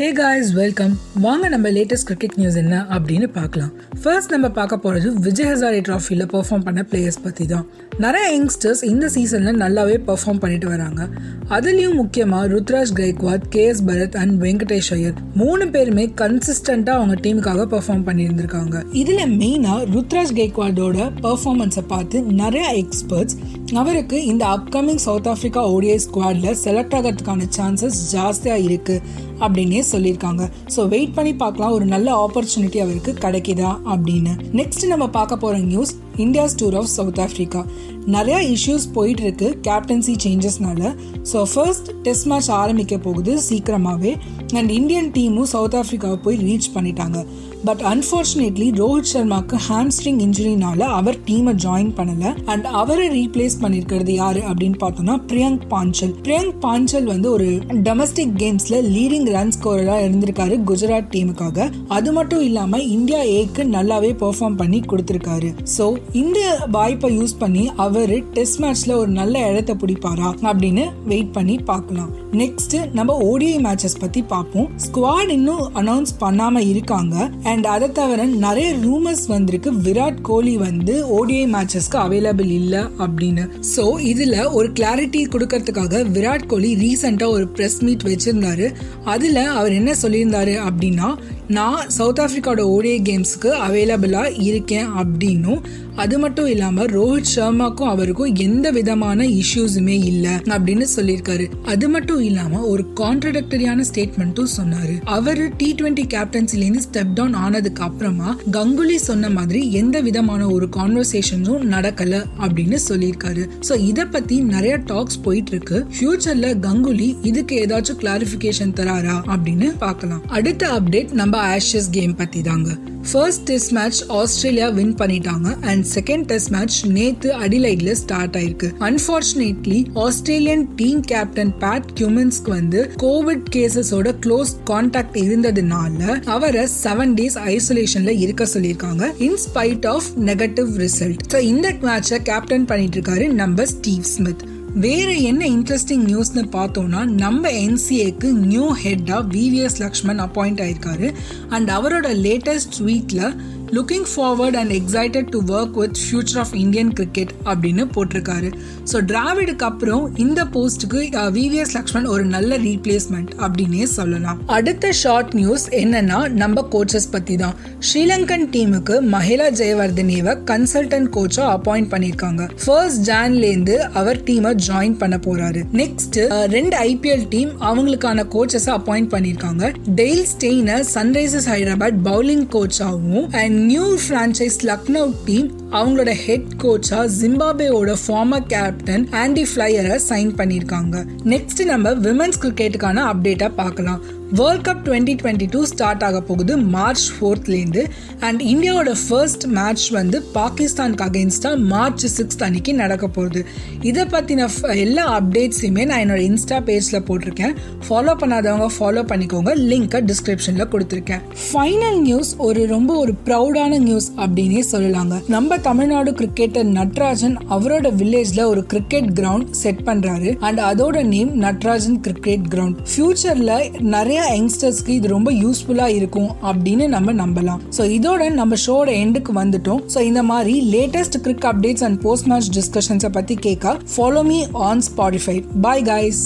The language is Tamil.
ஹே காய்ஸ் வெல்கம் வாங்க நம்ம லேட்டஸ்ட் கிரிக்கெட் நியூஸ் என்ன அப்படின்னு பார்க்கலாம். ஃபர்ஸ்ட் நம்ம பார்க்க போகிறது விஜய் ஹசாரி ட்ராஃபியில் பெர்ஃபார்ம் பண்ண பிளேயர்ஸ் பற்றி தான். நிறைய யங்ஸ்டர்ஸ் இந்த சீசனில் நல்லாவே பெர்ஃபார்ம் பண்ணிட்டு வராங்க. அதுலேயும் முக்கியமாக Ruturaj Gaikwad K S Bharat and Venkatesh Iyer மூணு பேருமே கன்சிஸ்டண்ட்டாக அவங்க டீமுக்காக பெர்ஃபார்ம் பண்ணியிருந்திருக்காங்க. இதில் மெயினாக ருத்ராஜ் கைக்வாடோட பெர்ஃபார்மன்ஸை பார்த்து நிறைய எக்ஸ்பர்ட்ஸ் அவருக்கு இந்த அப்கமிங் சவுத் ஆஃப்ரிக்கா ஓடிஐ ஸ்குவாடில் செலக்ட் ஆகிறதுக்கான சான்சஸ் ஜாஸ்தியாக இருக்குது அப்படின்னு சொல்லியிருக்காங்க. ஸோ வெயிட் பண்ணி பார்க்கலாம். ஒரு நல்ல ஆப்பர்ச்சுனிட்டி அவருக்கு கிடைக்குதா அப்படின்னு. நெக்ஸ்ட் நம்ம பார்க்க போகிற news India's tour of South Africa நிறைய இஷ்யூஸ் போயிட்டு இருக்கு கேப்டன்சி சேஞ்சஸ்னால ஸோ ஃபர்ஸ்ட் டெஸ்ட் மேட்ச் ஆரம்பிக்க போகுது சீக்கிரமாகவே அண்ட் இந்தியன் டீமும் சவுத் ஆஃப்ரிக்காவை போய் ரீச் பண்ணிட்டாங்க. பட் அன்ஃபார்ச்சுனேட்லி ரோஹித் சர்மாக்கு ஹாம்ஸ்ட்ரிங் இன்ஜுரினால அவர் டீமை ஜாயின் பண்ணல. அண்ட் அவரை ரீப்ளேஸ் பண்ணிருக்கிறது யாரு அப்படின்னு பார்த்தோம்னா பிரியங்க் பாஞ்சல். பிரியங்க் பாஞ்சல் வந்து ஒரு டொமஸ்டிக் கேம்ஸ்ல லீடிங் ரன் ஸ்கோரரா இருந்திருக்காரு குஜராத் டீமுக்காக அது மட்டும் இல்லாம இந்தியா ஏக்கு நல்லாவே பெர்ஃபார்ம் பண்ணி கொடுத்திருக்காரு. ஸோ இந்த வாய்ப்பை யூஸ் பண்ணி அவர் டெஸ்ட் மேட்ச்ல ஒரு நல்ல இடத்த பிடிப்பாரா அப்படின்னு வெயிட் பண்ணி பார்க்கலாம். நெக்ஸ்ட் நம்ம ஓடிஐ மேட்சஸ் பத்தி பார்ப்போம். ஸ்குவாட் இன்னும் அனௌன்ஸ் பண்ணாம இருக்காங்க. அண்ட் அதை தவிர நிறைய ரூமர்ஸ் வந்திருக்கு. விராட் கோலி வந்து ஓடிஐ மேட்சஸ்க்கு அவைலபிள் இல்லை அப்படின்னு. ஸோ இதில் ஒரு கிளாரிட்டி கொடுக்கறதுக்காக விராட் கோலி ரீசெண்டாக ஒரு ப்ரெஸ் மீட் வச்சிருந்தாரு. அதில் அவர் என்ன சொல்லியிருந்தாரு அப்படின்னா நான் சவுத் ஆஃப்ரிக்காவோட ஓடிஐ கேம்ஸ்க்கு அவைலபிளாக இருக்கேன் அப்படின்னும். அது மட்டும் இல்லாம ரோஹித் சர்மாக்கும் அவருக்கும் எந்த விதமான இஷ்யூஸுமே இல்ல அப்படின்னு சொல்லியிருக்காரு. அது மட்டும் இல்லாம ஒரு கான்ட்ரடக்டரியான ஸ்டேட்மெண்ட்டும் சொன்னாரு. அவர் டி டுவெண்ட்டி கேப்டன்சிலேருந்து ஸ்டெப் டவுன் ஆனதுக்கு அப்புறமா கங்குலி சொன்ன மாதிரி எந்த விதமான ஒரு கான்வர்சேஷனும் நடக்கல அப்படின்னு சொல்லியிருக்காரு. ஸோ இதை பத்தி நிறைய டாக்ஸ் போயிட்டு இருக்கு ஃபியூச்சர்ல கங்குலி இதுக்கு ஏதாச்சும் கிளாரிபிகேஷன் தராரா அப்படின்னு பார்க்கலாம். அடுத்த அப்டேட் நம்ம ஆஷஸ் கேம் பத்தி தாங்க first test match Australia win பண்ணிட்டாங்க அண்ட் செகண்ட் டெஸ்ட் மேட்ச் நேத்து அடிலைட்ல ஸ்டார்ட் ஆயிருக்கு. Unfortunately Australian team captain Pat கியூமன்ஸ்க்கு வந்து கோவிட் கேசஸோட க்ளோஸ் கான்டாக்ட் இருந்ததுனால அவரை செவன் டேஸ் ஐசோலேஷன்ல இருக்க சொல்லியிருக்காங்க. In spite of negative result so இந்த மேட்சை கேப்டன் பண்ணிட்டு இருக்காரு நம்ம ஸ்டீவ் ஸ்மித் வேற என்ன இன்ட்ரெஸ்டிங் நியூஸ்னு பார்த்தோம்னா நம்ம என்சிஏக்கு நியூ ஹெட்டா விவிஎஸ் லக்ஷ்மன் அப்பாயிண்ட் ஆயிருக்காரு. அண்ட் அவரோட latest ட்வீட்ல looking forward and excited to work with future of Indian cricket அப்படின்னு போட்டிருக்காரு. ஸோ டிராவிடுக்கு அப்புறம் இந்த போஸ்ட்டுக்கு விவிஎஸ் லக்ஷ்மன் ஒரு நல்ல ரீப்ளேஸ்மெண்ட் அப்படின்னே சொல்லலாம். அடுத்த ஷார்ட் நியூஸ் என்னன்னா நம்ம கோச்சஸ் பற்றி தான் ஸ்ரீலங்கன் டீமுக்கு மஹிலா ஜெயவர்தனேவை கன்சல்டன்ட் கோச்சா அப்பாயிண்ட் பண்ணியிருக்காங்க. ஃபர்ஸ்ட் ஜான்லேருந்து அவர் டீமை ஜாயின் பண்ண போறாரு. நெக்ஸ்ட் ரெண்டு ஐபிஎல் டீம் அவங்களுக்கான கோச்சஸ் அப்பாயிண்ட் பண்ணியிருக்காங்க. Dale Steyn Sunrisers Hyderabad bowling கோச்சாகவும் and new franchise Lucknow team அவங்களோட ஹெட் கோச்சா ஜிம்பாபேவோட ஃபார்மர் கேப்டன் ஆண்டி ஃபிளையரை சைன் பண்ணியிருக்காங்க. நெக்ஸ்ட் நம்ம விமன்ஸ் கிரிக்கெட்டுக்கான அப்டேட்டை பார்க்கலாம். World cup twenty twenty two start ஆக போகுது மார்ச் ஃபோர்த்லேருந்து அண்ட் இந்தியாவோட ஃபர்ஸ்ட் மேட்ச் வந்து பாகிஸ்தானுக்கு அகேன்ஸ்டாக மார்ச் சிக்ஸ்த் அன்னைக்கு நடக்க போகுது. இதை பற்றின எல்லா அப்டேட்ஸையுமே நான் என்னோட இன்ஸ்டா பேஜில் போட்டிருக்கேன். ஃபாலோ பண்ணாதவங்க ஃபாலோ பண்ணிக்கோங்க. லிங்க்கை டிஸ்கிரிப்ஷனில் கொடுத்துருக்கேன். ஃபைனல் நியூஸ் ஒரு ரொம்ப ஒரு ப்ரௌடான நியூஸ் அப்படின்னே சொல்லலாங்க. நம்ம தமிழ்நாடு கிரிக்கெட்டர் நட்ராஜன் அவரோட வில்லேஜ்ல ஒரு கிரிக்கெட் கிரவுண்ட் செட் பண்றாரு. அண்ட் அதோட நேம் நட்ராஜன் கிரிக்கெட் கிரவுண்ட் ஃபியூச்சர்ல நிறைய யங்ஸ்டர்ஸ்க்கு இது ரொம்ப யூஸ்ஃபுல்லா இருக்கும் அப்படின்னு நம்ம நம்பலாம். ஸோ இதோட நம்ம ஷோட எண்டுக்கு வந்துட்டோம். ஸோ இந்த மாதிரி latest cric updates and post match டிஸ்கஷன்ஸை பத்தி கேட்க follow me on Spotify bye guys